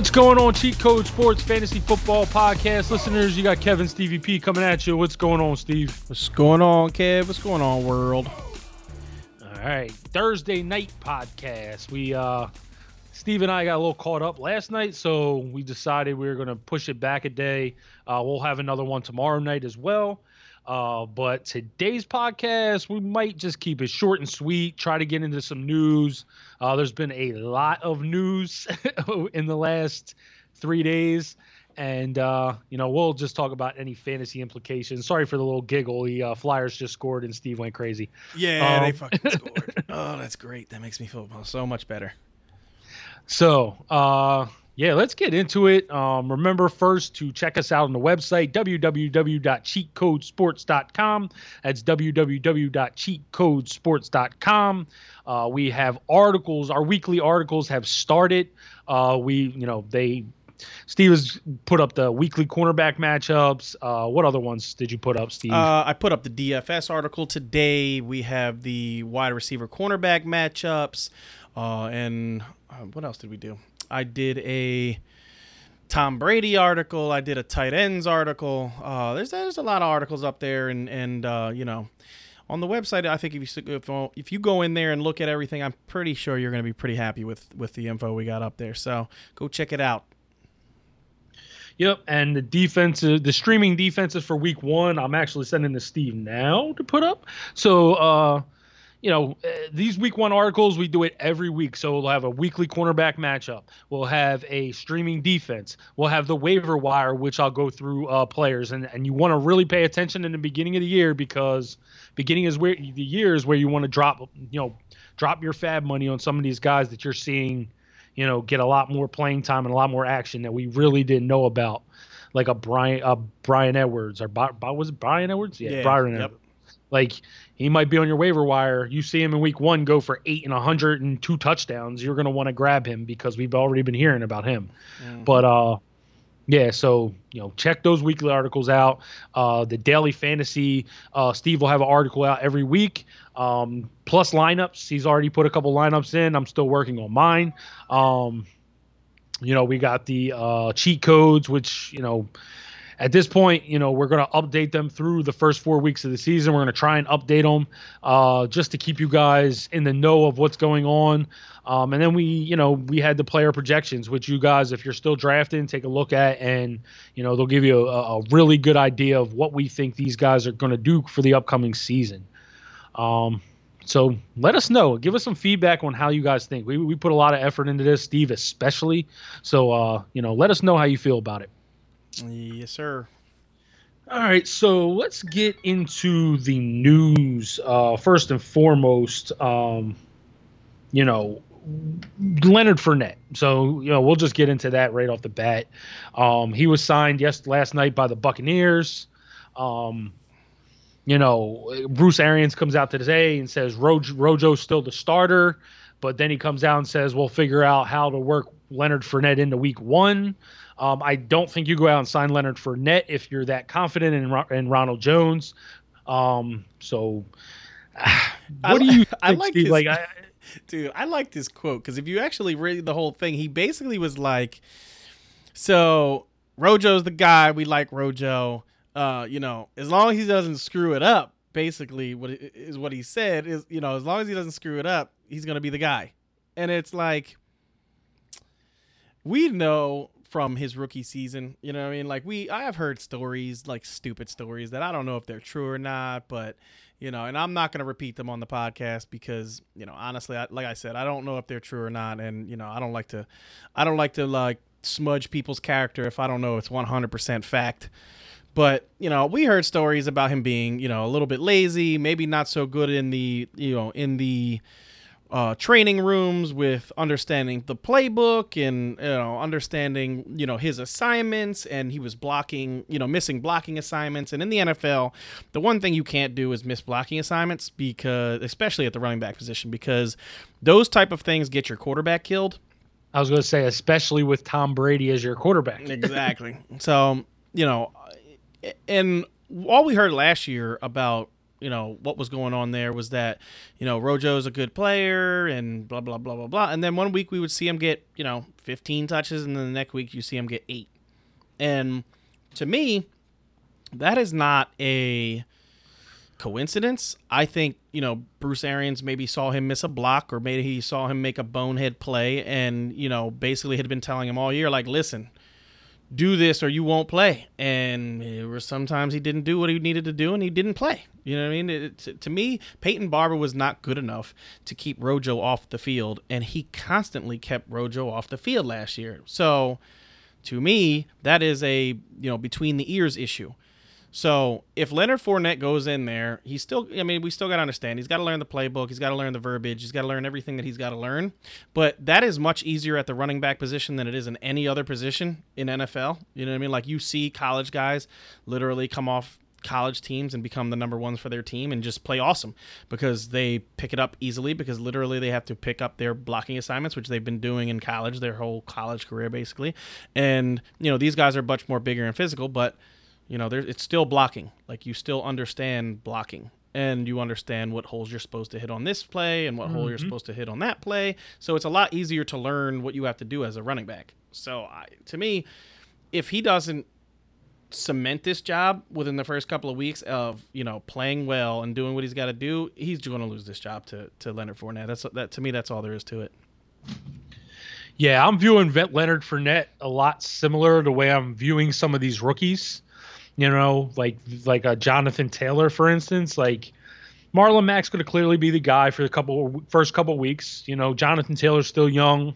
What's going on, Cheat Code Sports Fantasy Football Podcast listeners? You got Kevin Stevie P coming at you. What's going on, Steve? What's going on, Kev? What's going on, world? All right, Thursday night podcast. We uh Steve and I got a little caught up last night, so we decided we were going to push it back a day. Uh, we'll have another one tomorrow night as well. Uh, but today's podcast, we might just keep it short and sweet, try to get into some news. Uh, there's been a lot of news in the last three days. And, uh, you know, we'll just talk about any fantasy implications. Sorry for the little giggle. The uh, Flyers just scored and Steve went crazy. Yeah, um, they fucking scored. oh, that's great. That makes me feel so much better. So, uh, yeah, let's get into it. Um, remember first to check us out on the website, www.cheatcodesports.com. That's www.cheatcodesports.com. Uh, we have articles. Our weekly articles have started. Uh, we, you know, they Steve has put up the weekly cornerback matchups. Uh, what other ones did you put up, Steve? Uh, I put up the DFS article today. We have the wide receiver cornerback matchups. Uh, and uh, what else did we do? I did a Tom Brady article. I did a tight ends article. Uh, there's there's a lot of articles up there, and and uh, you know, on the website, I think if you if, if you go in there and look at everything, I'm pretty sure you're going to be pretty happy with with the info we got up there. So go check it out. Yep, and the defensive, the streaming defenses for week one, I'm actually sending to Steve now to put up. So. uh you know, uh, these week one articles, we do it every week. So we'll have a weekly cornerback matchup. We'll have a streaming defense. We'll have the waiver wire, which I'll go through uh, players. And, and you want to really pay attention in the beginning of the year because beginning is where the year is where you want to drop, you know, drop your FAAB money on some of these guys that you're seeing, you know, get a lot more playing time and a lot more action that we really didn't know about. Like a Brian, uh, Brian Edwards or was it Bryan Edwards? Yeah, yeah Brian yep. Edwards. Like he might be on your waiver wire. You see him in week one go for eight and 102 touchdowns. You're going to want to grab him because we've already been hearing about him. Mm-hmm. But, uh, yeah, so you know, check those weekly articles out. Uh, the daily fantasy, uh, Steve will have an article out every week. Um, plus lineups, he's already put a couple lineups in. I'm still working on mine. Um, you know, we got the uh, cheat codes, which you know, at this point, you know, we're going to update them through the first four weeks of the season. We're going to try and update them uh, just to keep you guys in the know of what's going on. Um, and then we, you know, we had the player projections, which you guys, if you're still drafting, take a look at, and you know, they'll give you a, a really good idea of what we think these guys are going to do for the upcoming season. Um, so let us know. Give us some feedback on how you guys think. We, we put a lot of effort into this, Steve especially. So uh, you know, let us know how you feel about it. Yes, sir. All right, so let's get into the news. Uh, first and foremost, um, you know, Leonard Fournette. So you know, we'll just get into that right off the bat. Um, he was signed yes last night by the Buccaneers. Um, you know, Bruce Arians comes out today and says Rojo, Rojo's still the starter, but then he comes out and says we'll figure out how to work Leonard Fournette into Week One. Um, I don't think you go out and sign Leonard Fournette if you're that confident in, in Ronald Jones. Um, so, what do you? Think, I like Steve? like, I, dude. I like this quote because if you actually read the whole thing, he basically was like, "So Rojo's the guy. We like Rojo. Uh, you know, as long as he doesn't screw it up." Basically, what is what he said is, you know, as long as he doesn't screw it up, he's gonna be the guy. And it's like, we know from his rookie season. You know what I mean? Like we I have heard stories, like stupid stories that I don't know if they're true or not, but you know, and I'm not going to repeat them on the podcast because, you know, honestly, I, like I said, I don't know if they're true or not and, you know, I don't like to I don't like to like smudge people's character if I don't know it's 100% fact. But, you know, we heard stories about him being, you know, a little bit lazy, maybe not so good in the, you know, in the uh, training rooms with understanding the playbook and you know understanding you know his assignments and he was blocking you know missing blocking assignments. And in the NFL the one thing you can't do is miss blocking assignments because especially at the running back position because those type of things get your quarterback killed. I was going to say especially with Tom Brady as your quarterback. Exactly. So you know and all we heard last year about you know what was going on there was that you know Rojo's a good player and blah blah blah blah blah. And then one week we would see him get you know 15 touches, and then the next week you see him get eight. And to me, that is not a coincidence. I think, you know, Bruce Arians maybe saw him miss a block or maybe he saw him make a bonehead play and, you know, basically had been telling him all year, like, listen, do this or you won't play. And it was sometimes he didn't do what he needed to do and he didn't play. You know what I mean? It, to me, Peyton Barber was not good enough to keep Rojo off the field, and he constantly kept Rojo off the field last year. So, to me, that is a you know between the ears issue. So if Leonard Fournette goes in there, he's still, I mean, we still got to understand. He's got to learn the playbook. He's got to learn the verbiage. He's got to learn everything that he's got to learn. But that is much easier at the running back position than it is in any other position in NFL. You know what I mean? Like you see college guys literally come off college teams and become the number ones for their team and just play awesome because they pick it up easily because literally they have to pick up their blocking assignments which they've been doing in college their whole college career basically and you know these guys are much more bigger and physical but you know, there it's still blocking. Like you still understand blocking and you understand what holes you're supposed to hit on this play and what mm-hmm. hole you're mm-hmm. supposed to hit on that play. So it's a lot easier to learn what you have to do as a running back. So I, to me, if he doesn't cement this job within the first couple of weeks of you know playing well and doing what he's got to do, he's going to lose this job to to Leonard Fournette. That's that to me. That's all there is to it. Yeah, I'm viewing Leonard Fournette a lot similar to the way I'm viewing some of these rookies. You know, like like a Jonathan Taylor, for instance, like. Marlon Mack's going to clearly be the guy for the couple first couple weeks. You know, Jonathan Taylor's still young.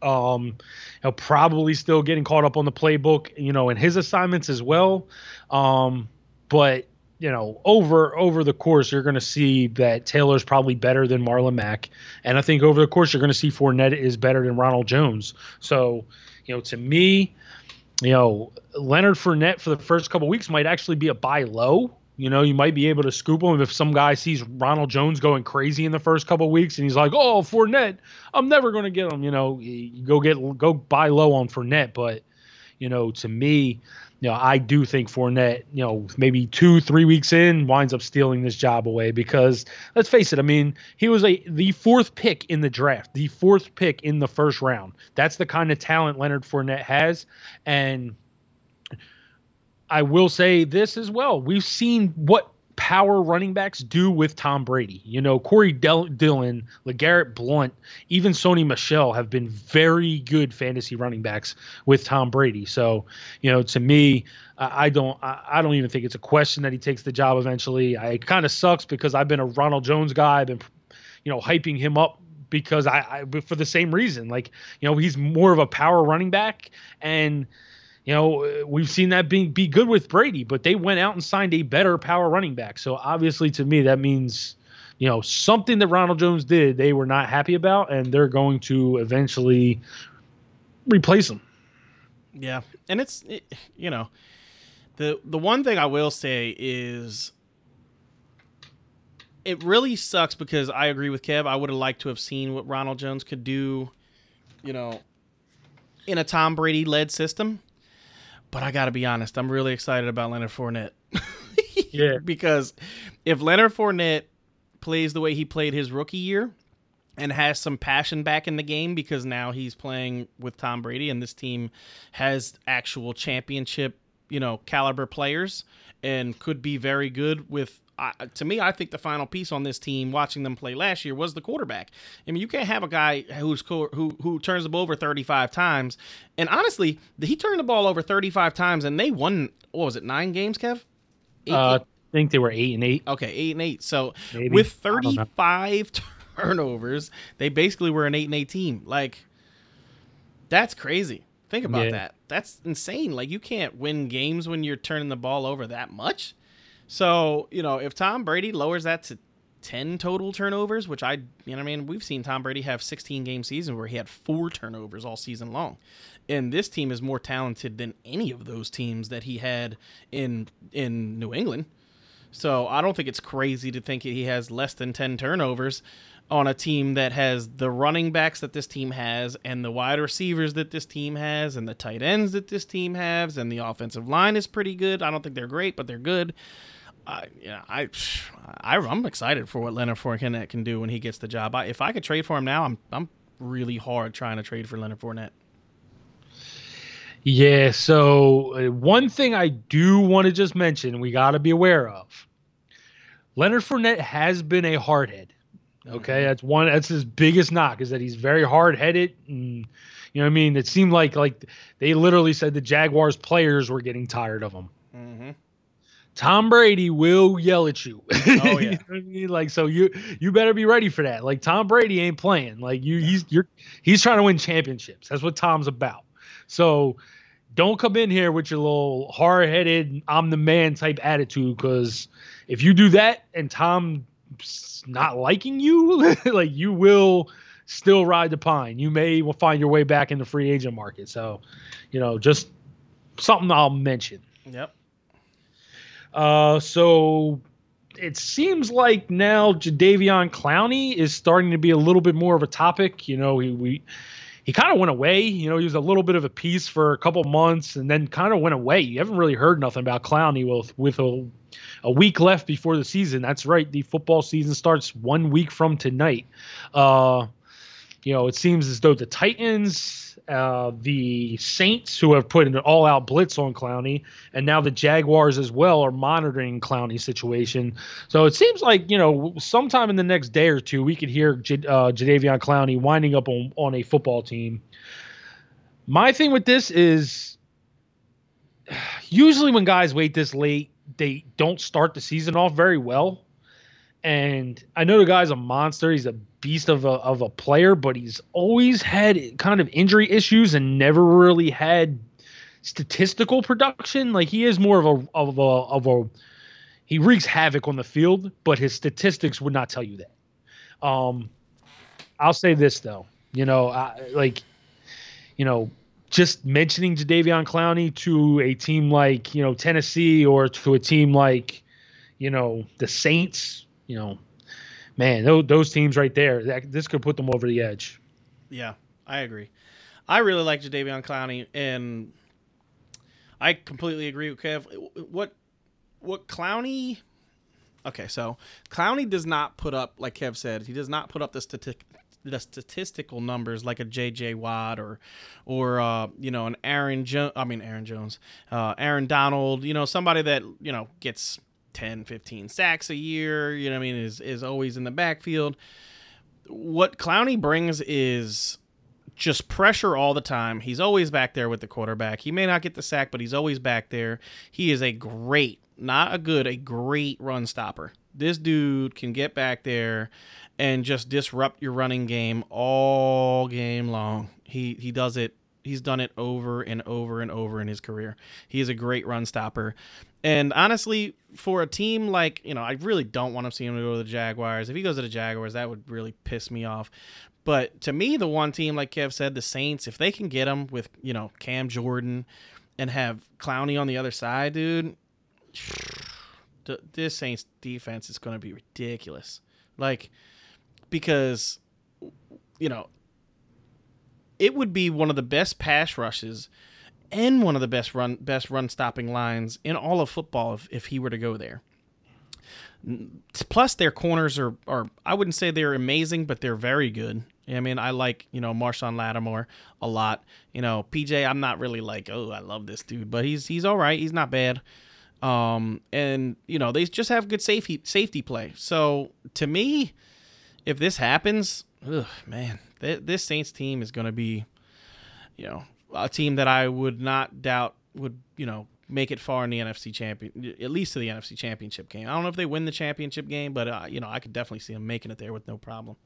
Um, he'll probably still getting caught up on the playbook, you know, in his assignments as well. Um, but you know, over over the course, you're going to see that Taylor's probably better than Marlon Mack, and I think over the course, you're going to see Fournette is better than Ronald Jones. So, you know, to me, you know, Leonard Fournette for the first couple weeks might actually be a buy low. You know, you might be able to scoop him if some guy sees Ronald Jones going crazy in the first couple weeks and he's like, "Oh, Fournette, I'm never going to get him." You know, you go get go buy low on Fournette, but you know, to me, you know, I do think Fournette, you know, maybe two, three weeks in, winds up stealing this job away because let's face it, I mean, he was a the fourth pick in the draft, the fourth pick in the first round. That's the kind of talent Leonard Fournette has. And I will say this as well. We've seen what power running backs do with Tom Brady. You know, Corey Del- Dillon, LeGarrette Blunt, even Sony Michel have been very good fantasy running backs with Tom Brady. So, you know, to me, I don't, I don't even think it's a question that he takes the job eventually. I, it kind of sucks because I've been a Ronald Jones guy. I've been, you know, hyping him up because I, I for the same reason. Like, you know, he's more of a power running back and you know, we've seen that be be good with Brady, but they went out and signed a better power running back. So obviously, to me, that means, you know, something that Ronald Jones did they were not happy about, and they're going to eventually replace him. Yeah, and it's it, you know, the the one thing I will say is. It really sucks because I agree with Kev. I would have liked to have seen what Ronald Jones could do, you know, in a Tom Brady led system but I got to be honest, I'm really excited about Leonard Fournette. yeah. Because if Leonard Fournette plays the way he played his rookie year and has some passion back in the game because now he's playing with Tom Brady and this team has actual championship, you know, caliber players and could be very good with I, to me, I think the final piece on this team, watching them play last year, was the quarterback. I mean, you can't have a guy who's co- who who turns the ball over 35 times. And honestly, he turned the ball over 35 times, and they won. What was it? Nine games, Kev? Eight, uh, I think they were eight and eight. Okay, eight and eight. So Maybe. with 35 turnovers, they basically were an eight and eight team. Like, that's crazy. Think about yeah. that. That's insane. Like, you can't win games when you're turning the ball over that much. So, you know, if Tom Brady lowers that to 10 total turnovers, which I, you know, I mean, we've seen Tom Brady have 16 game season where he had four turnovers all season long. And this team is more talented than any of those teams that he had in in New England. So I don't think it's crazy to think he has less than 10 turnovers on a team that has the running backs that this team has and the wide receivers that this team has and the tight ends that this team has and the offensive line is pretty good. I don't think they're great, but they're good. I yeah, I, I I'm excited for what Leonard Fournette can do when he gets the job. I, if I could trade for him now, I'm I'm really hard trying to trade for Leonard Fournette. Yeah, so uh, one thing I do want to just mention, we got to be aware of. Leonard Fournette has been a hardhead. Okay, mm-hmm. that's one. That's his biggest knock is that he's very hard headed, and you know what I mean. It seemed like like they literally said the Jaguars players were getting tired of him. Tom Brady will yell at you. Oh yeah. you know I mean? Like so you you better be ready for that. Like Tom Brady ain't playing. Like you he's you're he's trying to win championships. That's what Tom's about. So don't come in here with your little hard-headed I'm the man type attitude cuz if you do that and Tom's not liking you, like you will still ride the pine. You may will find your way back in the free agent market. So, you know, just something I'll mention. Yep. Uh, so it seems like now Jadeveon Clowney is starting to be a little bit more of a topic. You know, he we he kind of went away. You know, he was a little bit of a piece for a couple months and then kind of went away. You haven't really heard nothing about Clowney with with a, a week left before the season. That's right. The football season starts one week from tonight. Uh, you know, it seems as though the Titans uh, the Saints, who have put an all-out blitz on Clowney, and now the Jaguars as well are monitoring Clowney's situation. So it seems like you know, sometime in the next day or two, we could hear J- uh, Jadeveon Clowney winding up on on a football team. My thing with this is, usually when guys wait this late, they don't start the season off very well. And I know the guy's a monster. He's a beast of a, of a player, but he's always had kind of injury issues and never really had statistical production. Like he is more of a of a of a he wreaks havoc on the field, but his statistics would not tell you that. Um, I'll say this though, you know, I, like, you know, just mentioning Jadeveon Clowney to a team like you know Tennessee or to a team like you know the Saints you know, man, those, those teams right there, that, this could put them over the edge. Yeah, I agree. I really like Jadeveon Clowney, and I completely agree with Kev. What what Clowney? Okay, so Clowney does not put up, like Kev said, he does not put up the statistic the statistical numbers like a J.J. Watt or, or uh, you know, an Aaron Jones. I mean Aaron Jones, uh, Aaron Donald. You know, somebody that you know gets 10, 15 sacks a year, you know what I mean, is, is always in the backfield. What Clowney brings is just pressure all the time. He's always back there with the quarterback. He may not get the sack, but he's always back there. He is a great, not a good, a great run stopper. This dude can get back there and just disrupt your running game all game long. He he does it he's done it over and over and over in his career. He is a great run stopper. And honestly, for a team like, you know, I really don't want to see him go to the Jaguars. If he goes to the Jaguars, that would really piss me off. But to me, the one team, like Kev said, the Saints, if they can get him with, you know, Cam Jordan and have Clowney on the other side, dude, this Saints defense is going to be ridiculous. Like, because, you know, it would be one of the best pass rushes and one of the best run best run stopping lines in all of football if, if he were to go there. Plus, their corners are, are I wouldn't say they're amazing, but they're very good. I mean, I like you know Marshon Lattimore a lot. You know, PJ, I'm not really like, oh, I love this dude, but he's he's all right. He's not bad. Um, and you know, they just have good safety safety play. So to me, if this happens, ugh, man, th- this Saints team is going to be, you know, a team that I would not doubt would you know make it far in the NFC champion, at least to the NFC championship game. I don't know if they win the championship game, but uh, you know I could definitely see them making it there with no problem.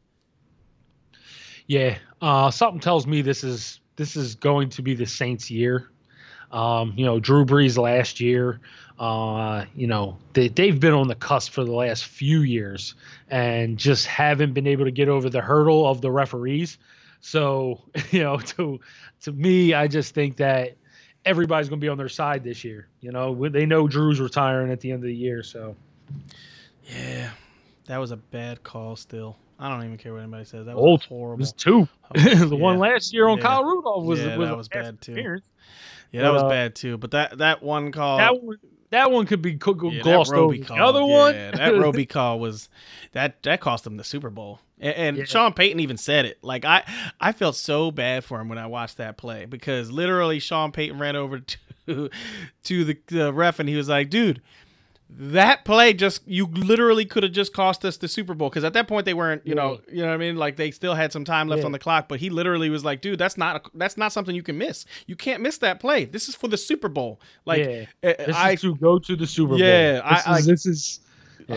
Yeah, uh, something tells me this is this is going to be the Saints' year. Um, you know, Drew Brees last year. Uh, you know, they, they've been on the cusp for the last few years and just haven't been able to get over the hurdle of the referees. So, you know, to to me, I just think that everybody's going to be on their side this year. You know, they know Drew's retiring at the end of the year, so. Yeah, that was a bad call. Still, I don't even care what anybody says. That was Old, horrible. It was two. the yeah. one last year on yeah. Kyle Rudolph was yeah, was, that was bad too. Yeah, that uh, was bad too. But that that one call. That one, that one could be go- Yeah, glossed over. The call, other one, that Robey call was that that cost him the Super Bowl. And, and Yeah. Sean Payton even said it. Like I, I felt so bad for him when I watched that play because literally Sean Payton ran over to to the, the ref and he was like, "Dude, that play just you literally could have just cost us the Super Bowl because at that point they weren't, you know, you know what I mean? Like they still had some time left Yeah. on the clock, but he literally was like, "Dude, that's not a, that's not something you can miss. You can't miss that play. This is for the Super Bowl." Like yeah, eh, this I to go to the Super Bowl. Yeah, I- this I- this is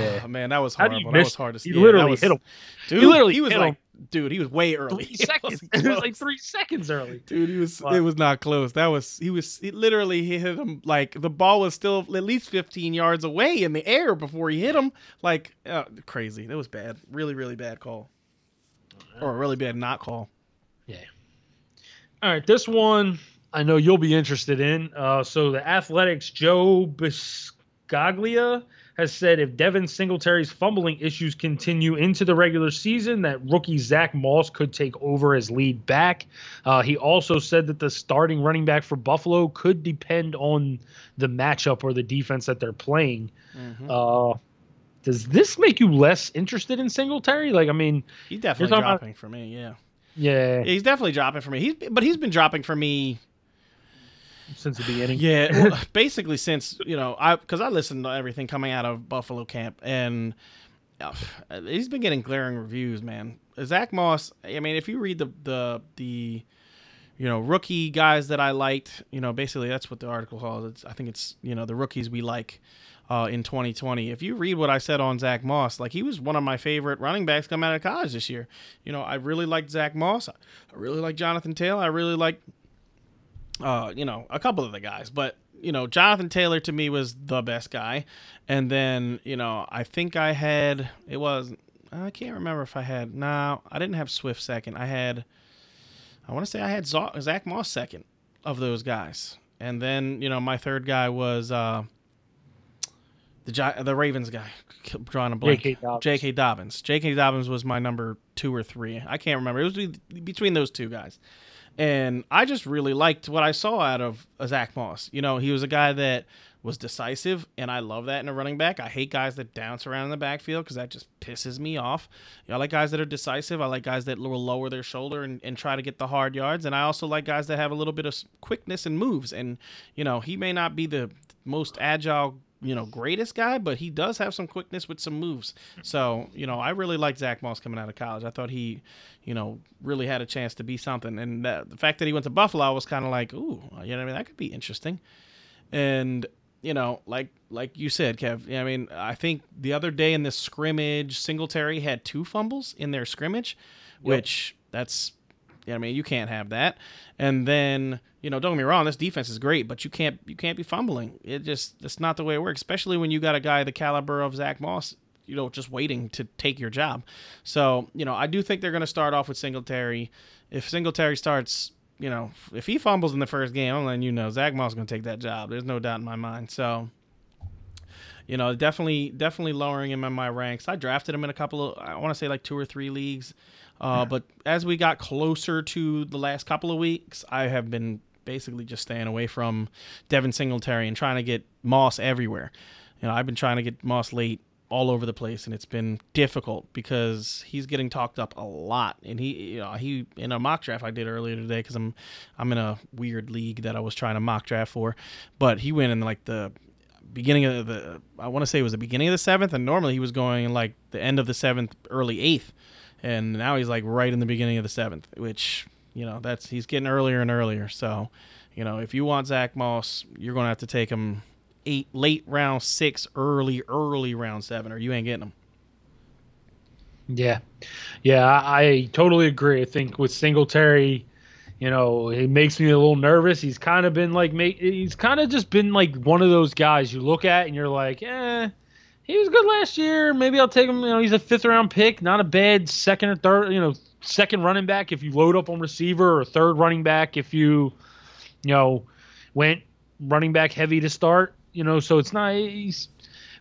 yeah. Oh, man, that was How do horrible. That miss? was hard to see. He Yeah, literally was- hit him Dude, He literally he was hit like, dude, he was way early. three It seconds. wasn't It was like three seconds early. Dude, he was. Wow. It was not close. That was. He was. He literally he hit him like the ball was still at least 15 yards away in the air before he hit him. Like uh, crazy. That was bad. Really, really bad call. Or a really bad not call. Yeah. All right, this one I know you'll be interested in. Uh, so the Athletic's Joe Buscaglia has said if Devin Singletary's fumbling issues continue into the regular season, that rookie Zach Moss could take over as lead back. Uh, he also said that the starting running back for Buffalo could depend on the matchup or the defense that they're playing. Mhm. Uh, does this make you less interested in Singletary? Like, I mean, He's definitely talking about- dropping for me. Yeah. yeah, yeah, he's definitely dropping for me. He's but he's been dropping for me since the beginning. Yeah, well, basically since you know, I because I listened to everything coming out of Buffalo camp, and uh, he's been getting glaring reviews, man. Zach Moss. I mean, if you read the the the you know rookie guys that I liked, you know, basically that's what the article calls. It's I think it's you know the rookies we like. Uh, in 2020, if you read what I said on Zach Moss, like he was one of my favorite running backs coming out of college this year. You know, I really liked Zach Moss. I really like Jonathan Taylor. I really like uh, you know, a couple of the guys, but you know, Jonathan Taylor to me was the best guy. And then, you know, I think I had it was I can't remember if I had no, I didn't have Swift second. I had I want to say I had Zach Moss second of those guys. And then, you know, my third guy was uh the the Ravens guy. Drawing a blank. J.K. Dobbins. J.K. Dobbins. J.K. Dobbins was my number two or three. I can't remember. It was be- between those two guys. And I just really liked what I saw out of uh, Zach Moss. You know, he was a guy that was decisive, and I love that in a running back. I hate guys that dance around in the backfield because that just pisses me off. You know, I like guys that are decisive. I like guys that will lower their shoulder and, and try to get the hard yards. And I also like guys that have a little bit of quickness and moves. And, you know, he may not be the most agile you know, greatest guy, but he does have some quickness with some moves. So, you know, I really liked Zach Moss coming out of college. I thought he, you know, really had a chance to be something. And that, the fact that he went to Buffalo, I was kind of like, ooh, you know, what I mean, that could be interesting. And you know, like like you said, Kev. I mean, I think the other day in this scrimmage, Singletary had two fumbles in their scrimmage, which that's I mean, you can't have that. And then, you know, don't get me wrong, this defense is great, but you can't you can't be fumbling. It just that's not the way it works, especially when you got a guy the caliber of Zach Moss, you know, just waiting to take your job. So, you know, I do think they're going to start off with Singletary. If Singletary starts, you know, if he fumbles in the first game, I'm letting you know Zach Moss is going to take that job. There's no doubt in my mind. So, you know, definitely, definitely lowering him in my ranks. I drafted him in a couple of, I want to say like two or three leagues. Uh, but as we got closer to the last couple of weeks, I have been basically just staying away from Devin Singletary and trying to get Moss everywhere. You know, I've been trying to get Moss late all over the place, and it's been difficult because he's getting talked up a lot. And he, you know, he in a mock draft I did earlier today because I'm I'm in a weird league that I was trying to mock draft for, but he went in like the beginning of the I want to say it was the beginning of the seventh, and normally he was going like the end of the seventh, early eighth, and now he's like right in the beginning of the seventh, which you know that's he's getting earlier and earlier. So, you know, if you want Zach Moss, you're gonna have to take him eight late round six, early early round seven, or you ain't getting him. Yeah, yeah, I, I totally agree. I think with Singletary, you know, it makes me a little nervous. He's kind of been like, make, he's kind of just been like one of those guys you look at and you're like, eh, he was good last year. Maybe I'll take him. You know, he's a fifth round pick, not a bad second or third, you know, second running back if you load up on receiver, or third running back if you, you know, went running back heavy to start. You know, so it's. He's,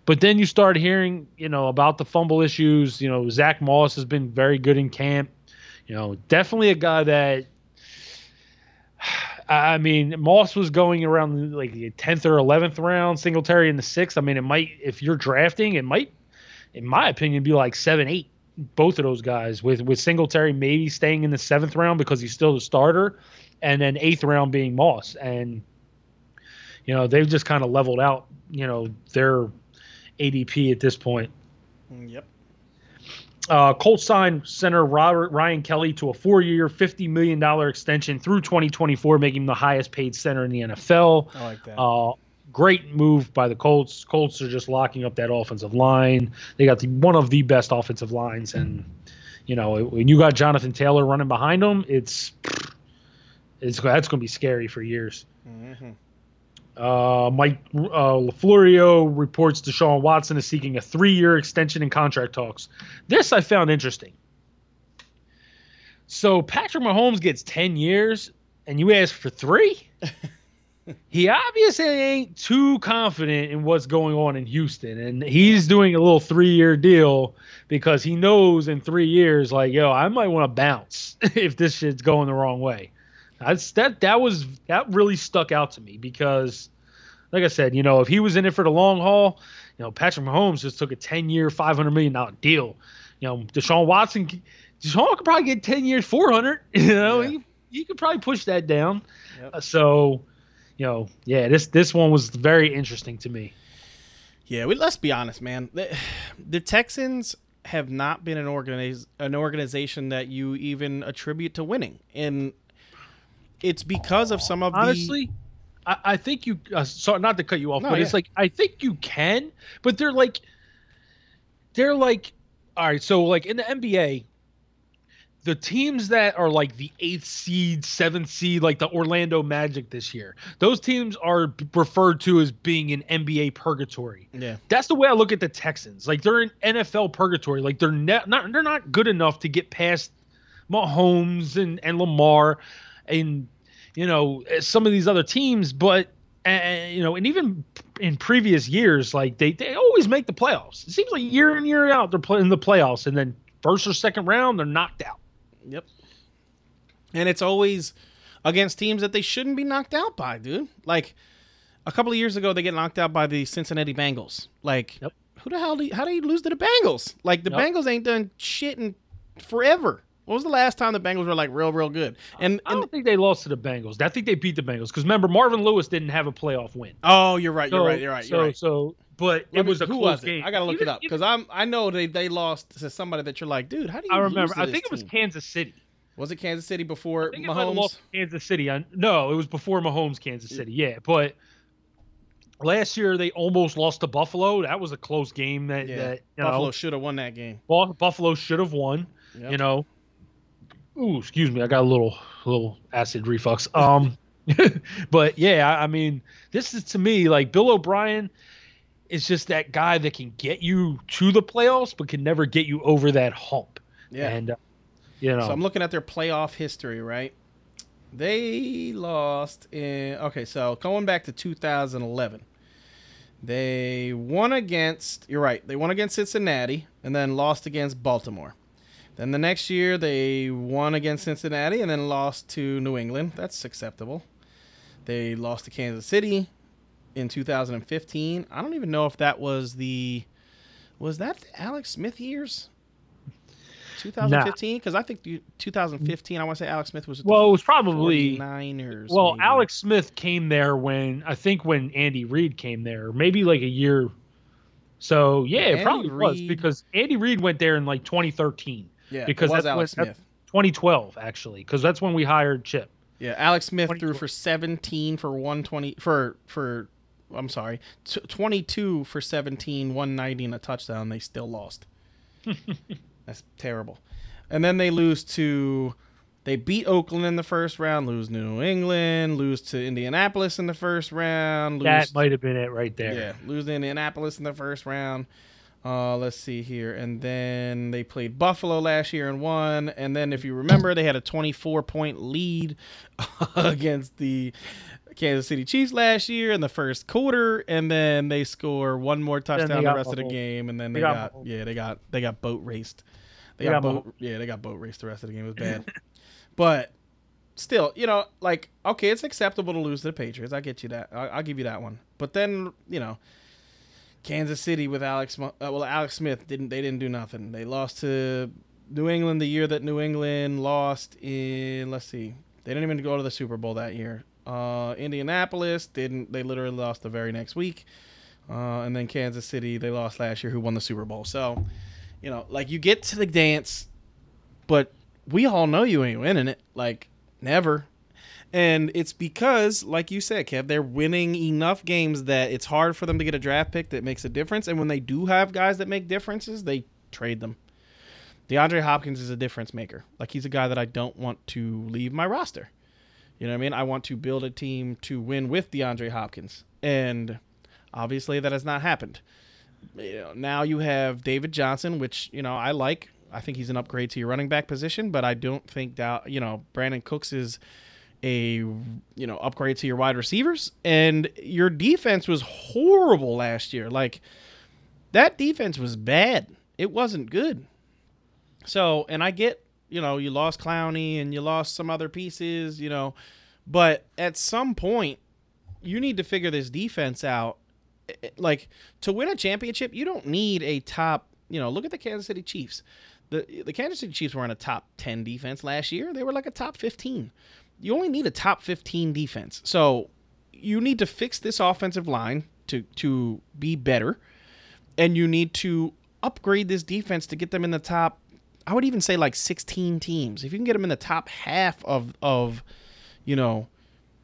but then you start hearing, you know, about the fumble issues. You know, Zach Moss has been very good in camp. You know, definitely a guy that I mean, Moss was going around like the tenth or eleventh round, Singletary in the sixth. I mean, it might if you're drafting, it might, in my opinion, be like seven, eight. Both of those guys with with Singletary maybe staying in the seventh round because he's still the starter, and then eighth round being Moss. And you know they've just kind of leveled out. You know their ADP at this point. Mm, yep. Uh, Colts signed center Robert Ryan Kelly to a four-year, fifty million dollar extension through 2024, making him the highest-paid center in the NFL. I like that. Uh, great move by the Colts. Colts are just locking up that offensive line. They got the, one of the best offensive lines, and you know when you got Jonathan Taylor running behind them, it's it's that's going to be scary for years. hmm Uh, Mike uh, LaFlorio reports Deshaun Watson is seeking a three-year extension in contract talks. This I found interesting. So Patrick Mahomes gets ten years, and you ask for three. he obviously ain't too confident in what's going on in Houston, and he's doing a little three-year deal because he knows in three years, like, yo, I might want to bounce if this shit's going the wrong way. That's that that was that really stuck out to me because, like I said, you know, if he was in it for the long haul, you know, Patrick Mahomes just took a ten-year, five hundred million dollar deal. You know, Deshaun Watson, Deshaun could probably get ten years, four hundred. You know, Yeah. he he could probably push that down. Yep. Uh, so, you know, yeah, this this one was very interesting to me. Yeah, we, let's be honest, man. The, the Texans have not been an organiz- an organization that you even attribute to winning, and it's because of some of Honestly, I, I think you. Uh, sorry, not to cut you off, No, but it's like I think you can, but they're like, they're like, all right. So like in the NBA, the teams that are like the eighth seed, seventh seed, like the Orlando Magic this year, those teams are referred to as being in NBA purgatory. yeah, That's the way I look at the Texans. Like they're in NFL purgatory. Like they're ne- not they're not good enough to get past Mahomes and and Lamar and you know some of these other teams, but uh, you know, and even in previous years, like they they always make the playoffs. It seems like year in year out they're playing the playoffs, and then first or second round they're knocked out. yep. And it's always against teams that they shouldn't be knocked out by, dude. Like a couple of years ago, they get knocked out by the Cincinnati Bengals. Like, Yep. who the hell? Do you, how do you lose to the Bengals? Like the Yep. Bengals ain't done shit in forever. When was the last time the Bengals were like real, real good? And, I don't think they lost to the Bengals. I think they beat the Bengals because remember Marvin Lewis didn't have a playoff win. oh, you're right. You're So- right. You're right. So You're right. so, but Let it me- was a who close was game. I gotta look Even- it up because I'm I know they they lost to somebody that you're like, dude, how do you? I remember. I think it was? Kansas City. Was it Kansas City before I it lost Mahomes? Kansas City. I, no, it was before Mahomes, Kansas City. Yeah, but last year they almost lost to Buffalo. That was a close game. That Yeah, that you Buffalo should have won that game. Buffalo should have won. Yep. You know. Ooh, excuse me. I got a little little acid reflux. Um, but yeah, I, mean, this is to me like Bill O'Brien is just that guy that can get you to the playoffs, but can never get you over that hump. Yeah. And uh, you know, So I'm looking at their playoff history, right? They lost in okay, so going back to 2011. They won against you're right, they won against Cincinnati and then lost against Baltimore. Then the next year they won against Cincinnati and then lost to New England. That's acceptable. They lost to Kansas City in 2015. I don't even know if that was the was that Alex Smith years? 2015 because I think 2015 I want to say Alex Smith was well, it was probably 49ers. Well, maybe. Alex Smith came there when I think when Andy Reid came there, maybe like a year. So yeah, Andy it probably was because Andy Reid went there in like 2013, yeah, because it was that's Alex when- Smith. 2012 actually, because that's when we hired Chip. Yeah, Alex Smith threw for 17 for 120 for for I'm sorry, t- 22 for 17, 190 and a touchdown. They still lost. That's terrible. And then they lose to they beat Oakland in the first round, lose New England, lose to Indianapolis in the first round, lose That might have been it right there. Yeah, lose to Indianapolis in the first round. Uh, let's see here, and then they played Buffalo last year and won. And then, if you remember, they had a 24 point lead against the Kansas City Chiefs last year in the first quarter, and then they score one more touchdown the rest of the game, and then They they, got got, yeah they got they got boat raced. They, They got, got boat yeah they got boat raced the rest of the game. It was bad, but still, you know, like okay, it's acceptable to lose to the Patriots. I get you that. I'll, I'll give you that one. But then, you know, Kansas City with Alex, uh, well, Alex Smith didn't. They didn't do nothing. They lost to New England the year that New England lost in. Let's see, they didn't even go to the Super Bowl that year. Uh, Indianapolis didn't. They literally lost the very next week. Uh, and then Kansas City, they lost last year, who won the Super Bowl. So, you know, like you get to the dance, but we all know you ain't winning it. Like, never. And it's because, like you said, Kev, they're winning enough games that it's hard for them to get a draft pick that makes a difference. And when they do have guys that make differences, they trade them. DeAndre Hopkins is a difference maker. Like, he's a guy that I don't want to leave my roster. You know what I mean? I want to build a team to win with DeAndre Hopkins. And obviously that has not happened. You know, now you have David Johnson, which, you know, I like. I think he's an upgrade to your running back position, but I don't think that, you know, Brandin Cooks is a, you know, upgrade to your wide receivers. And your defense was horrible last year. Like, that defense was bad. It wasn't good. So, and I get you know, you lost Clowney and you lost some other pieces, you know, but at some point, you need to figure this defense out. Eh, eh, like to win a championship, you don't need a top. You know, look at the Kansas City Chiefs. The the Kansas City Chiefs were in a top ten defense last year. They were like a top fifteen. You only need a top fifteen defense. So you need to fix this offensive line to to be better, and you need to upgrade this defense to get them in the top I would even say like 16 teams. If you can get them in the top half of of you know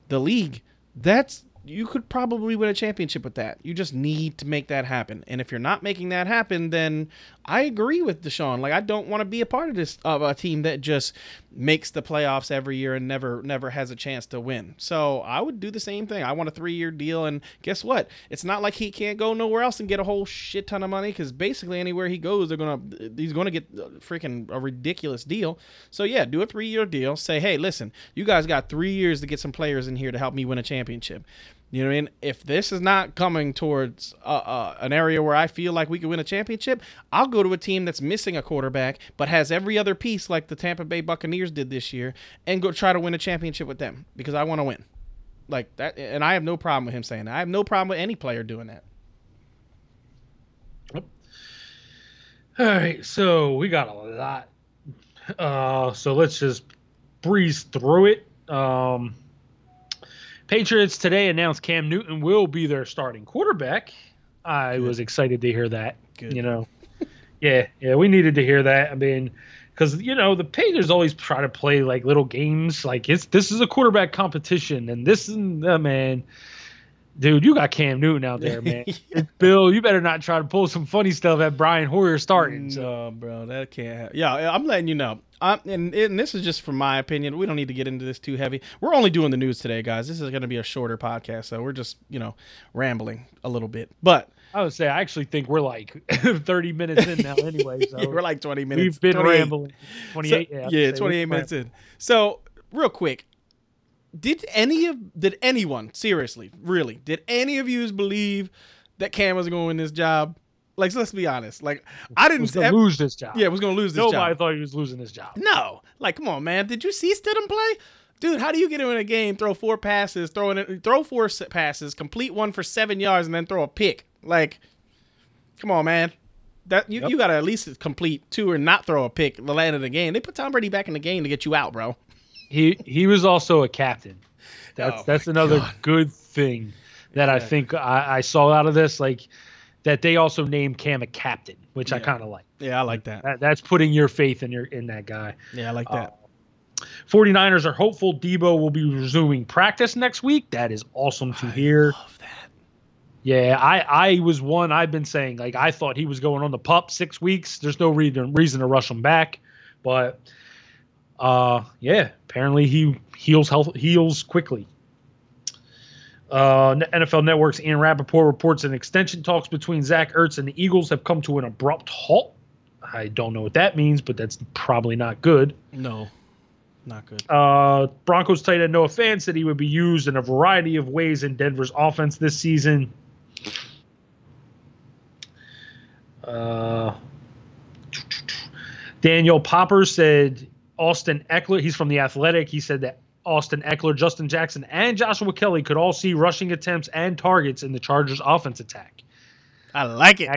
the league, that's you could probably win a championship with that. You just need to make that happen. And if you're not making that happen, then I agree with Deshaun. Like I don't want to be a part of this of a team that just makes the playoffs every year and never never has a chance to win. So I would do the same thing. I want a three year deal, and guess what? It's not like he can't go nowhere else and get a whole shit ton of money because basically anywhere he goes, they're gonna he's gonna get freaking a ridiculous deal. So yeah, do a three year deal. Say hey, listen, you guys got three years to get some players in here to help me win a championship. You know what I mean? If this is not coming towards uh, uh, an area where I feel like we could win a championship, I'll go to a team that's missing a quarterback but has every other piece like the Tampa Bay Buccaneers did this year and go try to win a championship with them because I want to win. Like that, and I have no problem with him saying that. I have no problem with any player doing that. All right, so we got a lot. Uh, so let's just breeze through it. Um, Patriots today announced Cam Newton will be their starting quarterback. I Good. was excited to hear that. Good. You know, yeah, yeah, we needed to hear that. I mean, because you know the Patriots always try to play like little games, like it's this is a quarterback competition, and this is uh, man dude, you got Cam Newton out there, man. yeah. Bill, you better not try to pull some funny stuff at Brian Hoyer starting. So. No, bro, that can't happen. Yeah, I'm letting you know. I'm, and, and this is just from my opinion. We don't need to get into this too heavy. We're only doing the news today, guys. This is going to be a shorter podcast, so we're just you know rambling a little bit. But I would say I actually think we're like 30 minutes in now, anyway. So we're like 20 minutes. We've been 28. rambling. 28, so, yeah, yeah 28 minutes in. So real quick, did any of did anyone seriously really did any of you believe that Cam was going to win this job? Like, so let's be honest. Like, I didn't was gonna lose this job. Yeah, was gonna lose this Nobody job. Nobody thought he was losing this job. No, like, come on, man. Did you see Stidham play? Dude, how do you get him in a game, throw four passes, throw in, throw four passes, complete one for seven yards, and then throw a pick? Like, come on, man. That you, yep. you gotta at least complete two or not throw a pick the end of the game. They put Tom Brady back in the game to get you out, bro. He he was also a captain. That's oh that's another God. good thing that I think I, I, saw out of this. Like that they also named Cam a captain, which yeah. I kind of like. Yeah, I like that. that. That's putting your faith in your in that guy. Yeah, I like that. Uh, 49ers are hopeful Deebo will be resuming practice next week. That is awesome to I hear. Yeah, I I was one I've been saying like I thought he was going on the pup six weeks. There's no reason reason to rush him back, but uh, yeah, apparently he heals health heals quickly. Uh, NFL Network's Ian Rapoport reports an extension talks between Zach Ertz and the Eagles have come to an abrupt halt. I don't know what that means, but that's probably not good. No, not good. Uh, Broncos tight end Noah Fant said he would be used in a variety of ways in Denver's offense this season. Uh, Daniel Popper said Austin Ekeler, he's from the Athletic. He said that Austin Ekeler, Justin Jackson, and Joshua Kelley could all see rushing attempts and targets in the Chargers' offense attack. I like it.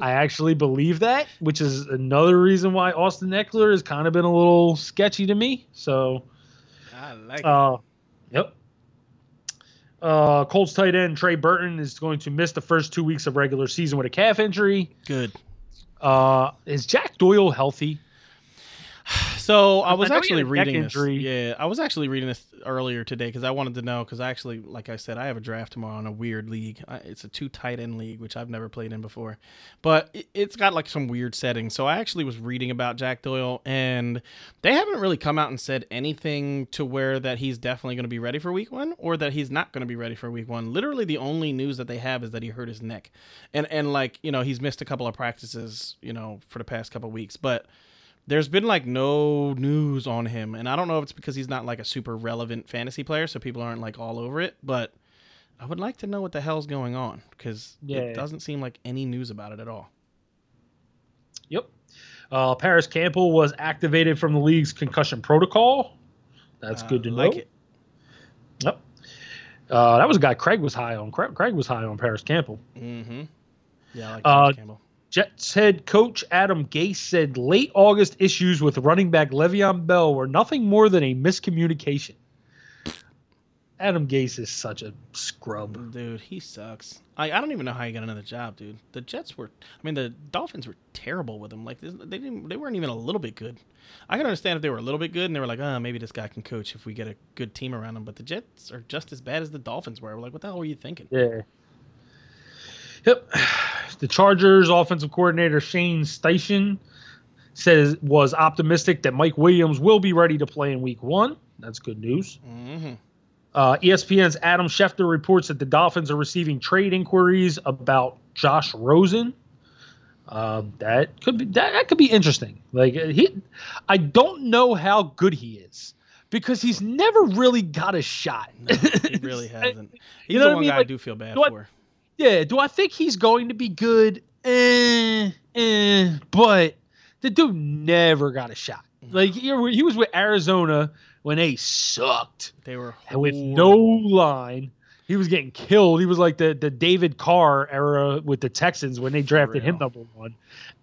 I actually believe that, which is another reason why Austin Ekeler has kind of been a little sketchy to me. So, I like uh, yep. Uh, Colts tight end Trey Burton is going to miss the first two weeks of regular season with a calf injury. Good. Uh, is Jack Doyle healthy? So I was I actually had a neck reading this. injury. Yeah, I was actually reading this earlier today because I wanted to know because I actually, like I said, I have a draft tomorrow in a weird league. It's a two tight end league, which I've never played in before, but it, it's got like some weird settings. So I actually was reading about Jack Doyle, and they haven't really come out and said anything to where that he's definitely going to be ready for Week One or that he's not going to be ready for Week One. Literally, the only news that they have is that he hurt his neck, and and like you know he's missed a couple of practices, you know, for the past couple of weeks, but there's been like no news on him and i don't know if it's because he's not like a super relevant fantasy player so people aren't like all over it but i would like to know what the hell's going on because Yeah. it doesn't seem like any news about it at all Yep. Uh, Parris Campbell was activated from the league's concussion protocol. That's good to Uh, know. it Yep. Uh, that was a guy Craig was high on. Craig, Craig was high on Parris Campbell. mm-hmm yeah I like Uh, Parris campbell Jets head coach Adam Gase said late August issues with running back Le'Veon Bell were nothing more than a miscommunication. Adam Gase is such a scrub. dude he sucks. I, I don't even know how he got another job dude. The jets were i mean the dolphins were terrible with him. Like they didn't they weren't even a little bit good. I can understand if they were a little bit good and they were like oh maybe this guy can coach if we get a good team around him. But the jets are just as bad as the dolphins were. We're like what the hell were you thinking? Yeah. Yep. The Chargers offensive coordinator Shane Steichen says was optimistic that Mike Williams will be ready to play in week one. That's good news. mm-hmm. Uh, ESPN's Adam Schefter reports that the Dolphins are receiving trade inquiries about Josh Rosen. Um, that could be that, that could be interesting. Like uh, he, I don't know how good he is because he's never really got a shot. no, he really hasn't he's know the what I one mean? guy i do feel bad do I- for Yeah, do I think he's going to be good? Eh, eh, but the dude never got a shot. Like he, was with Arizona when they sucked they were and with no line. He was getting killed. He was like the, the David Carr era with the Texans when they drafted him number one.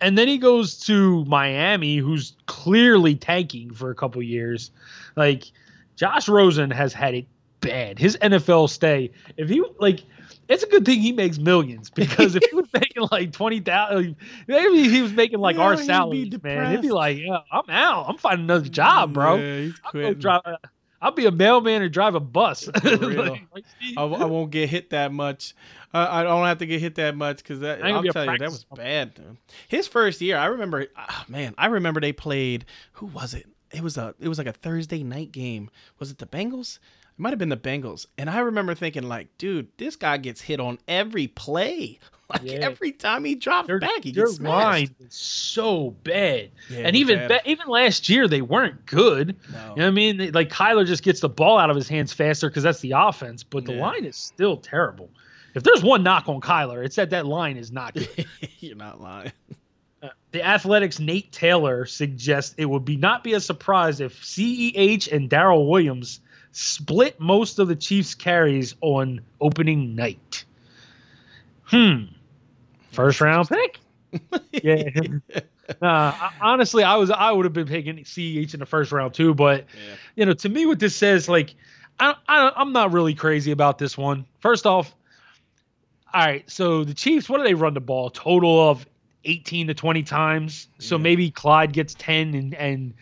And then he goes to Miami, who's clearly tanking for a couple years. Like Josh Rosen has had it bad. His NFL stay, if he like, it's a good thing he makes millions because if he was making like twenty thousand, maybe he was making like Yeah, our be salary, man. He'd be like, "Yeah, I'm out. I'm finding another job, bro. yeah, he's I'll, drive, I'll be a mailman or drive a bus." Like, like, I, I won't get hit that much. Uh, I don't have to get hit that much because that I ain't gonna I'll be tell you that was bad. Dude. His first year, I remember. ah, man, I remember they played. Who was it? It was a. It was like a Thursday night game. Was it the Bengals? It might have been the Bengals. And I remember thinking, like, dude, this guy gets hit on every play. Like Yeah. every time he drops their, back, he their gets smashed. line is so bad. Yeah, and even bad. ba- even last year they weren't good. No. You know what I mean? They- like Kyler just gets the ball out of his hands faster because that's the offense, but the Yeah. line is still terrible. If there's one knock on Kyler, it's that that line is not good. You're not lying. Uh, the Athletic's Nate Taylor suggests it would be not be a surprise if CEH and Darrel Williams split most of the Chiefs' carries on opening night. Hmm. First round pick? Yeah. Uh, honestly, I was I would have been picking CEH in the first round too, but Yeah. you know, to me, what this says, like, I, I I'm not really crazy about this one. First off, all right, so the Chiefs, what do they run the ball? Total of 18 to 20 times. So Yeah. maybe Clyde gets 10 and and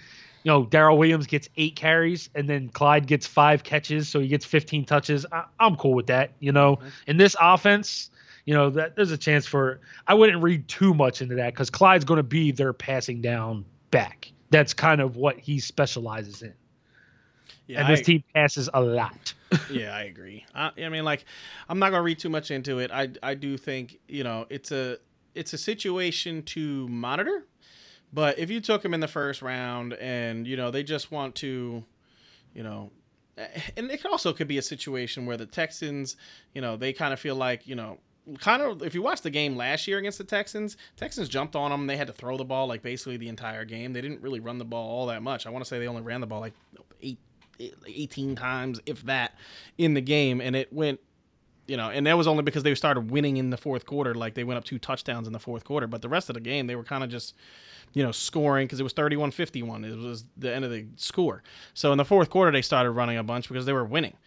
you know Darrel Williams gets eight carries and then Clyde gets five catches, so he gets 15 touches. I, I'm cool with that. You know, Mhm. in this offense, you know that there's a chance for. I wouldn't read too much into that because Clyde's going to be their passing down back. That's kind of what he specializes in Yeah, and this I- team passes a lot. yeah, I agree. I, I mean, like, I'm not gonna read too much into it. I I do think you know it's a it's a situation to monitor, but if you took him in the first round and you know they just want to, you know, eh, and it also could be a situation where the Texans, you know, they kind of feel like you know. Kind of, if you watched the game last year against the Texans, Texans jumped on them. They had to throw the ball like basically the entire game. They didn't really run the ball all that much. I want to say they only ran the ball like eight 18 times, if that, in the game, and it went you know, and that was only because they started winning in the fourth quarter. Like they went up two touchdowns in the fourth quarter, but the rest of the game they were kind of just, you know, scoring because it was 31-51. It was the end of the score. So in the fourth quarter they started running a bunch because they were winning.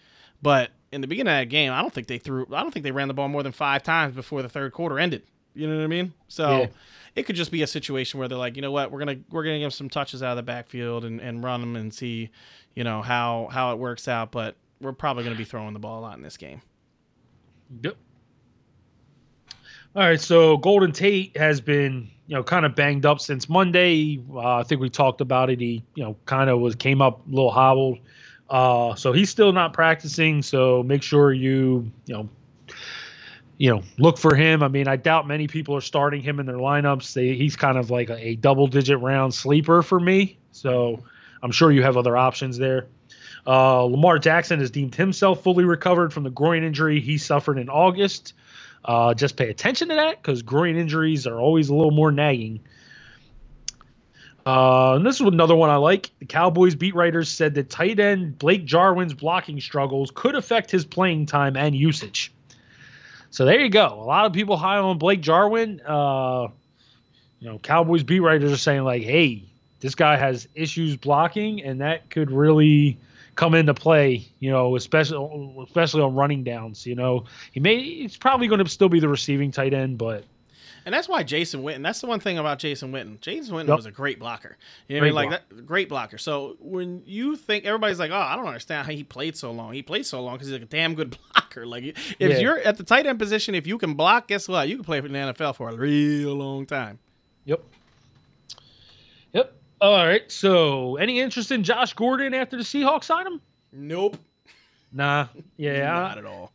But in the beginning of that game, I don't think they threw. I don't think they ran the ball more than five times before the third quarter ended. You know what I mean? So yeah. it could just be a situation where they're like, you know what, we're gonna we're gonna give some touches out of the backfield and, and run them and see, you know how how it works out. But we're probably gonna be throwing the ball a lot in this game. Yep. All right, so Golden Tate has been, you know, kind of banged up since Monday. Uh, I think we talked about it. He, you know, kind of was came up a little hobbled. Uh, so he's still not practicing. So make sure you, you know, you know, look for him. I mean, I doubt many people are starting him in their lineups. They, he's kind of like a, a double-digit round sleeper for me. So I'm sure you have other options there. Uh, Lamar Jackson has deemed himself fully recovered from the groin injury he suffered in August. Uh, just pay attention to that because groin injuries are always a little more nagging. Uh, and this is another one I like. The Cowboys beat writers said that tight end Blake Jarwin's blocking struggles could affect his playing time and usage. So there you go. A lot of people high on Blake Jarwin. Uh, you know, Cowboys beat writers are saying like, "Hey, this guy has issues blocking, and that could really come into play, you know, especially especially on running downs. You know, he may he's probably going to still be the receiving tight end, but and that's why Jason Witten. That's the one thing about Jason Witten. Jason Witten yep. was a great blocker. You know, great I mean? like that, great blocker. So when you think everybody's like, "Oh, I don't understand how he played so long." He played so long because he's like a damn good blocker. Like if yeah. you're at the tight end position, if you can block, guess what? You can play for the NFL for a real long time. Yep. All right. So, any interest in Josh Gordon after the Seahawks sign him? Nope. Nah. Yeah. Not at all.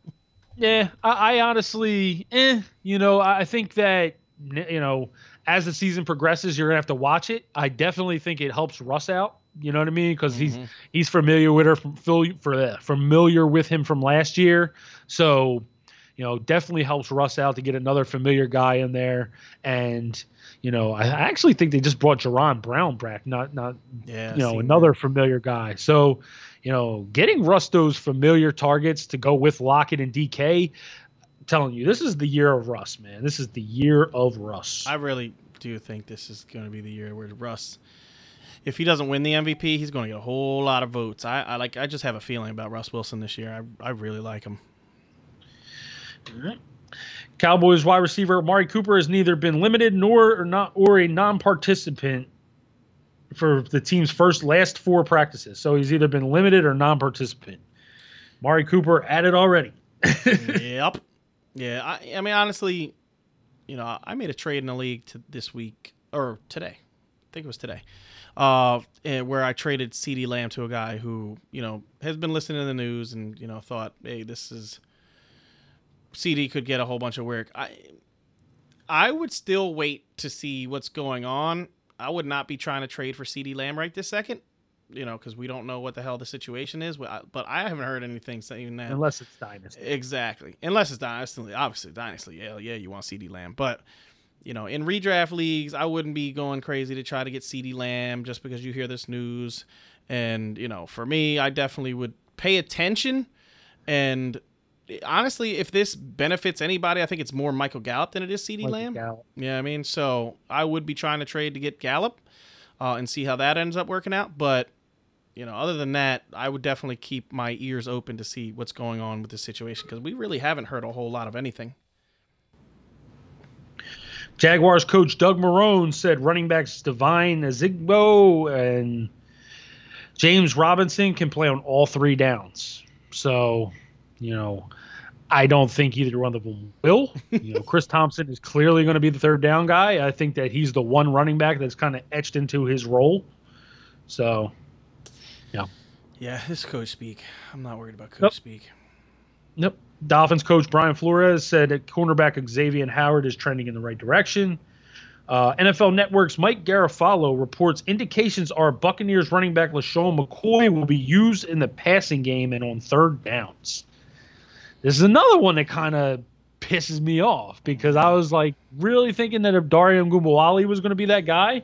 Yeah. I, I honestly, eh. You know, I think that you know, as the season progresses, you're gonna have to watch it. I definitely think it helps Russ out. You know what I mean? Because mm-hmm. he's he's familiar with her from for familiar with him from last year. So, you know, definitely helps Russ out to get another familiar guy in there. And you know, I, actually think they just brought Jaron Brown back, not not yeah, you know another that. familiar guy. So, you know, getting Russ those familiar targets to go with Lockett and DK, I'm telling you, this is the year of Russ, man. This is the year of Russ. I really do think this is going to be the year where Russ. If he doesn't win the MVP, he's going to get a whole lot of votes. I, I like. I just have a feeling about Russ Wilson this year. I, I really like him. Cowboys wide receiver Amari Cooper has neither been limited nor or not or a non-participant for the team's first last four practices. So he's either been limited or non-participant. Amari Cooper added already. yep. Yeah. I, I, mean, honestly, you know, I made a trade in the league to this week or today. I think it was today. Uh, where I traded CeeDee Lamb to a guy who, you know, has been listening to the news and, you know, thought, hey, this is – CeeDee could get a whole bunch of work. I I would still wait to see what's going on. I would not be trying to trade for CeeDee Lamb right this second, you know, because we don't know what the hell the situation is. But I haven't heard anything saying that. Unless it's dynasty. Exactly. Unless it's dynasty. Obviously, dynasty. Yeah, yeah, you want CeeDee Lamb, but you know, in redraft leagues, I wouldn't be going crazy to try to get CeeDee Lamb just because you hear this news. And you know, for me, I definitely would pay attention and honestly, if this benefits anybody, I think it's more Michael Gallup than it is CeeDee Lamb. Gallup. Yeah, I mean, so I would be trying to trade to get Gallup uh, and see how that ends up working out. But you know, other than that, I would definitely keep my ears open to see what's going on with this situation because we really haven't heard a whole lot of anything. Jaguars coach Doug Marrone said running backs Devine Ozigbo and James Robinson can play on all three downs. So, you know, I don't think either one of them will. You know, Chris Thompson is clearly going to be the third down guy. I think that he's the one running back that's kind of etched into his role. So, yeah. Yeah, this coach speak. I'm not worried about coach nope. speak. Nope. Dolphins coach Brian Flores said that cornerback Xavier Howard is trending in the right direction. Uh, NFL Network's Mike Garafolo reports indications are Buccaneers running back LeSean McCoy will be used in the passing game and on third downs. This is another one that kind of pisses me off because I was like really thinking that if Dare Ogunbowale was going to be that guy,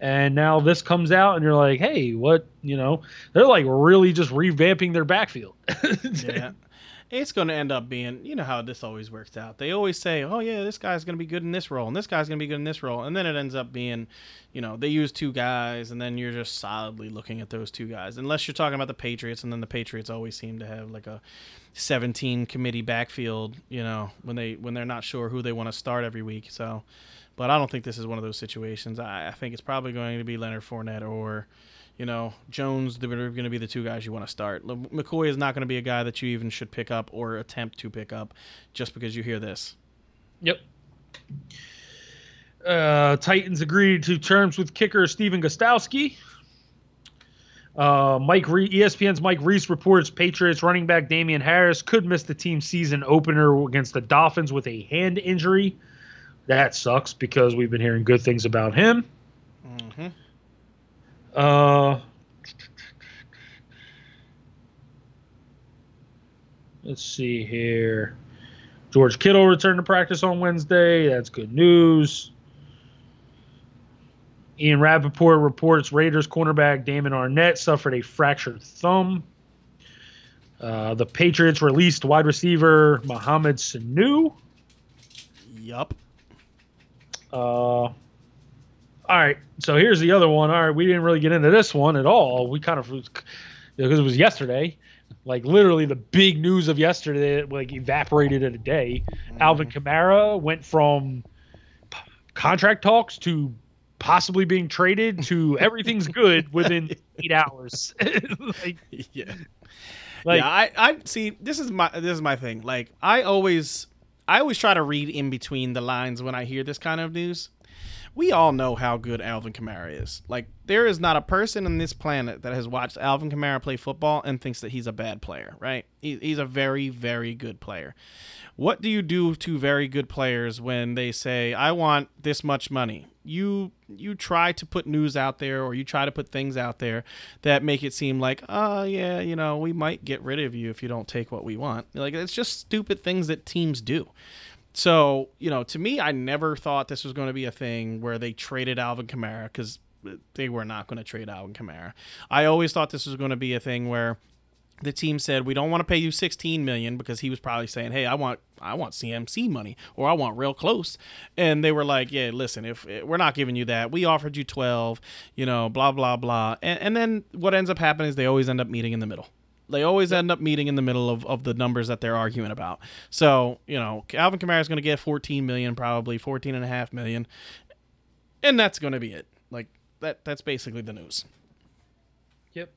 And now this comes out, and you're like, hey, what? You know, they're like really just revamping their backfield. yeah. It's going to end up being, you know how this always works out. They always say, "Oh yeah, this guy's going to be good in this role, and this guy's going to be good in this role," and then it ends up being, you know, they use two guys, and then you're just solidly looking at those two guys. Unless you're talking about the Patriots, and then the Patriots always seem to have like a 17 committee backfield, you know, when they when they're not sure who they want to start every week. So, but I don't think this is one of those situations. I, I think it's probably going to be Leonard Fournette or you know, Jones, they're going to be the two guys you want to start. McCoy is not going to be a guy that you even should pick up or attempt to pick up just because you hear this. Yep. Uh, Titans agreed to terms with kicker Stephen Gostkowski. Uh, Mike Re- ESPN's Mike Reiss reports Patriots running back Damien Harris could miss the team season opener against the Dolphins with a hand injury. That sucks because we've been hearing good things about him. Mm-hmm. Uh, let's see here. George Kittle returned to practice on Wednesday. That's good news. Ian Rapoport reports Raiders cornerback Damon Arnette suffered a fractured thumb. Uh, the Patriots released wide receiver Mohamed Sanu. Yup. Uh, all right, so here's the other one. All right, we didn't really get into this one at all. We kind of because it was yesterday, like literally the big news of yesterday, like evaporated in a day. Mm-hmm. Alvin Kamara went from p- contract talks to possibly being traded to everything's good within eight hours. like, yeah, like yeah, I, I see. This is my this is my thing. Like I always I always try to read in between the lines when I hear this kind of news we all know how good Alvin Kamara is. Like there is not a person on this planet that has watched Alvin Kamara play football and thinks that he's a bad player, right? He, he's a very very good player. What do you do to very good players when they say, "I want this much money"? You you try to put news out there or you try to put things out there that make it seem like, "Oh, yeah, you know, we might get rid of you if you don't take what we want." Like it's just stupid things that teams do. So, you know, to me, I never thought this was going to be a thing where they traded Alvin Kamara because they were not going to trade Alvin Kamara. I always thought this was going to be a thing where the team said we don't want to pay you 16 million because he was probably saying hey i want i want cmc money or i want real close. And they were like yeah listen if, if we're not giving you that. We offered you 12 you know blah blah blah. And, and then what ends up happening is they always end up meeting in the middle they always end up meeting in the middle of, of the numbers that they're arguing about. So, you know, Alvin Kamara is going to get 14 million, probably 14 and a half million. And that's going to be it. Like that, that's basically the news. Yep.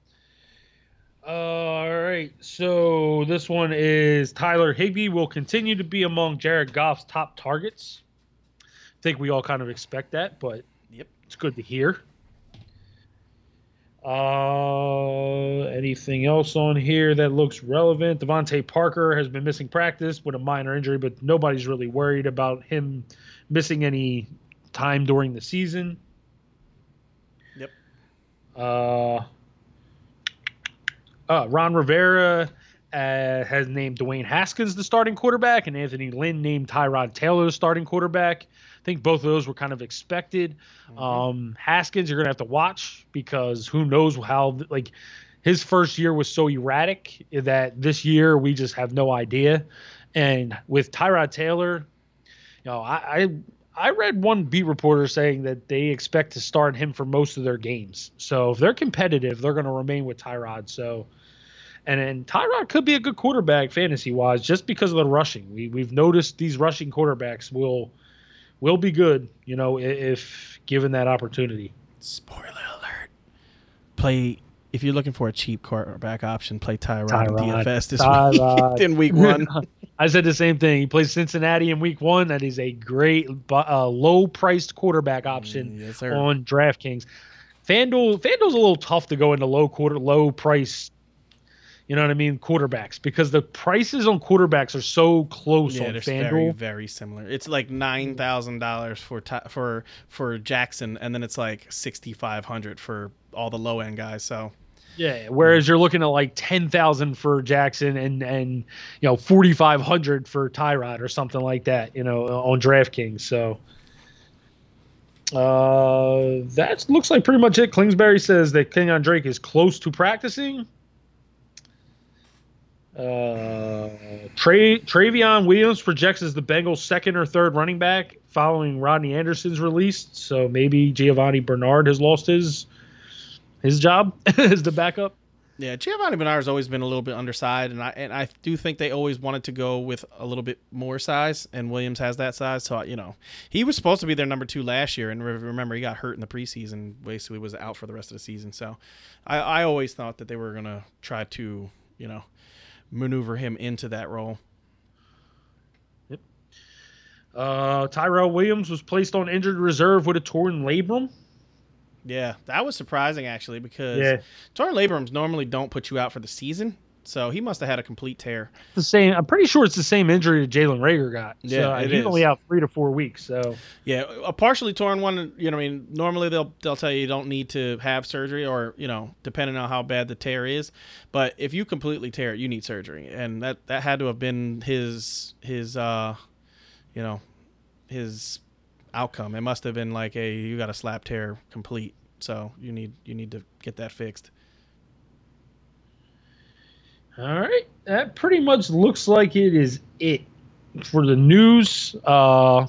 All right. So this one is Tyler Higbee will continue to be among Jared Goff's top targets. I think we all kind of expect that, but yep, it's good to hear. Uh, anything else on here that looks relevant? DeVante Parker has been missing practice with a minor injury, but nobody's really worried about him missing any time during the season. Yep. Uh, uh Ron Rivera uh, has named Dwayne Haskins the starting quarterback, and Anthony Lynn named Tyrod Taylor the starting quarterback think both of those were kind of expected. Mm-hmm. Um, Haskins, you're gonna have to watch because who knows how like his first year was so erratic that this year we just have no idea. And with Tyrod Taylor, you know, I, I I read one beat reporter saying that they expect to start him for most of their games. So if they're competitive, they're going to remain with Tyrod. So, and then Tyrod could be a good quarterback fantasy wise just because of the rushing. We we've noticed these rushing quarterbacks will will be good, you know, if given that opportunity. Spoiler alert. Play if you're looking for a cheap quarterback option, play Tyrod, Tyrod DFS this Tyrod. week in week one. I said the same thing. He plays Cincinnati in week one. That is a great, uh, low-priced quarterback option mm, yes, on DraftKings. FanDuel, FanDuel's a little tough to go into low quarter, low price you know what I mean? Quarterbacks because the prices on quarterbacks are so close yeah, on FanDuel. Very, very similar. It's like nine thousand dollars for for for Jackson, and then it's like sixty five hundred for all the low end guys. So yeah. Whereas you're looking at like ten thousand for Jackson and and you know forty five hundred for Tyrod or something like that. You know on DraftKings. So Uh, that looks like pretty much it. Kingsbury says that Kenyan Drake is close to practicing. Uh, Trey, Trayveon Williams projects as the Bengals' second or third running back following Rodney Anderson's release. So maybe Giovani Bernard has lost his his job as the backup. Yeah, Giovani Bernard has always been a little bit undersized, and I and I do think they always wanted to go with a little bit more size, and Williams has that size. So you know, he was supposed to be their number two last year, and remember he got hurt in the preseason, basically was out for the rest of the season. So I, I always thought that they were gonna try to you know maneuver him into that role. Yep. Uh, Tyrell Williams was placed on injured reserve with a torn labrum. Yeah, that was surprising actually because yeah. torn labrums normally don't put you out for the season. So he must have had a complete tear. The same. I'm pretty sure it's the same injury that Jalen Reagor got. Yeah, so, it he's is. only out three to four weeks. So yeah, a partially torn one. You know, I mean, normally they'll they'll tell you you don't need to have surgery, or you know, depending on how bad the tear is. But if you completely tear it, you need surgery, and that that had to have been his his uh, you know, his outcome. It must have been like a you got a slap tear complete. So you need you need to get that fixed. All right, that pretty much looks like it is it for the news. Uh,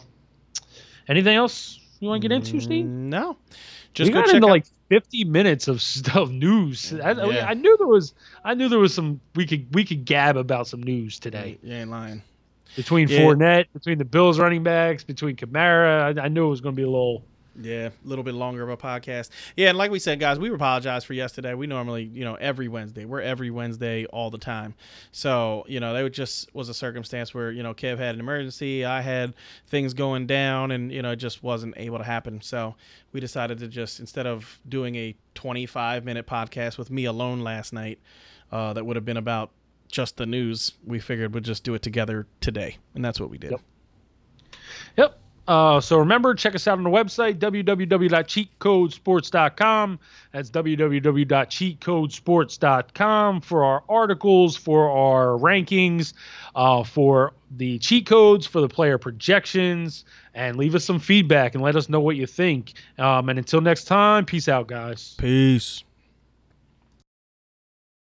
anything else you want to get into, Steve? Mm, no, just we got into out- like 50 minutes of stuff news. I, yeah. I, knew there was I knew there was some we could we could gab about some news today. You ain't lying. Between yeah. Fournette, between the Bills running backs, between Kamara, I, I knew it was going to be a little yeah, a little bit longer of a podcast. Yeah, and like we said, guys, we apologize for yesterday. We normally, you know, every Wednesday. We're every Wednesday all the time. So, you know, that just was a circumstance where, you know, Kev had an emergency, I had things going down, and, you know, it just wasn't able to happen. So we decided to just, instead of doing a 25 minute podcast with me alone last night, uh, that would have been about just the news, we figured we'd just do it together today. And that's what we did. Yep. Yep. Uh, so remember, check us out on the website, www.cheatcodesports.com. That's www.cheatcodesports.com for our articles, for our rankings, uh, for the cheat codes, for the player projections, and leave us some feedback and let us know what you think. Um, and until next time, peace out, guys. Peace.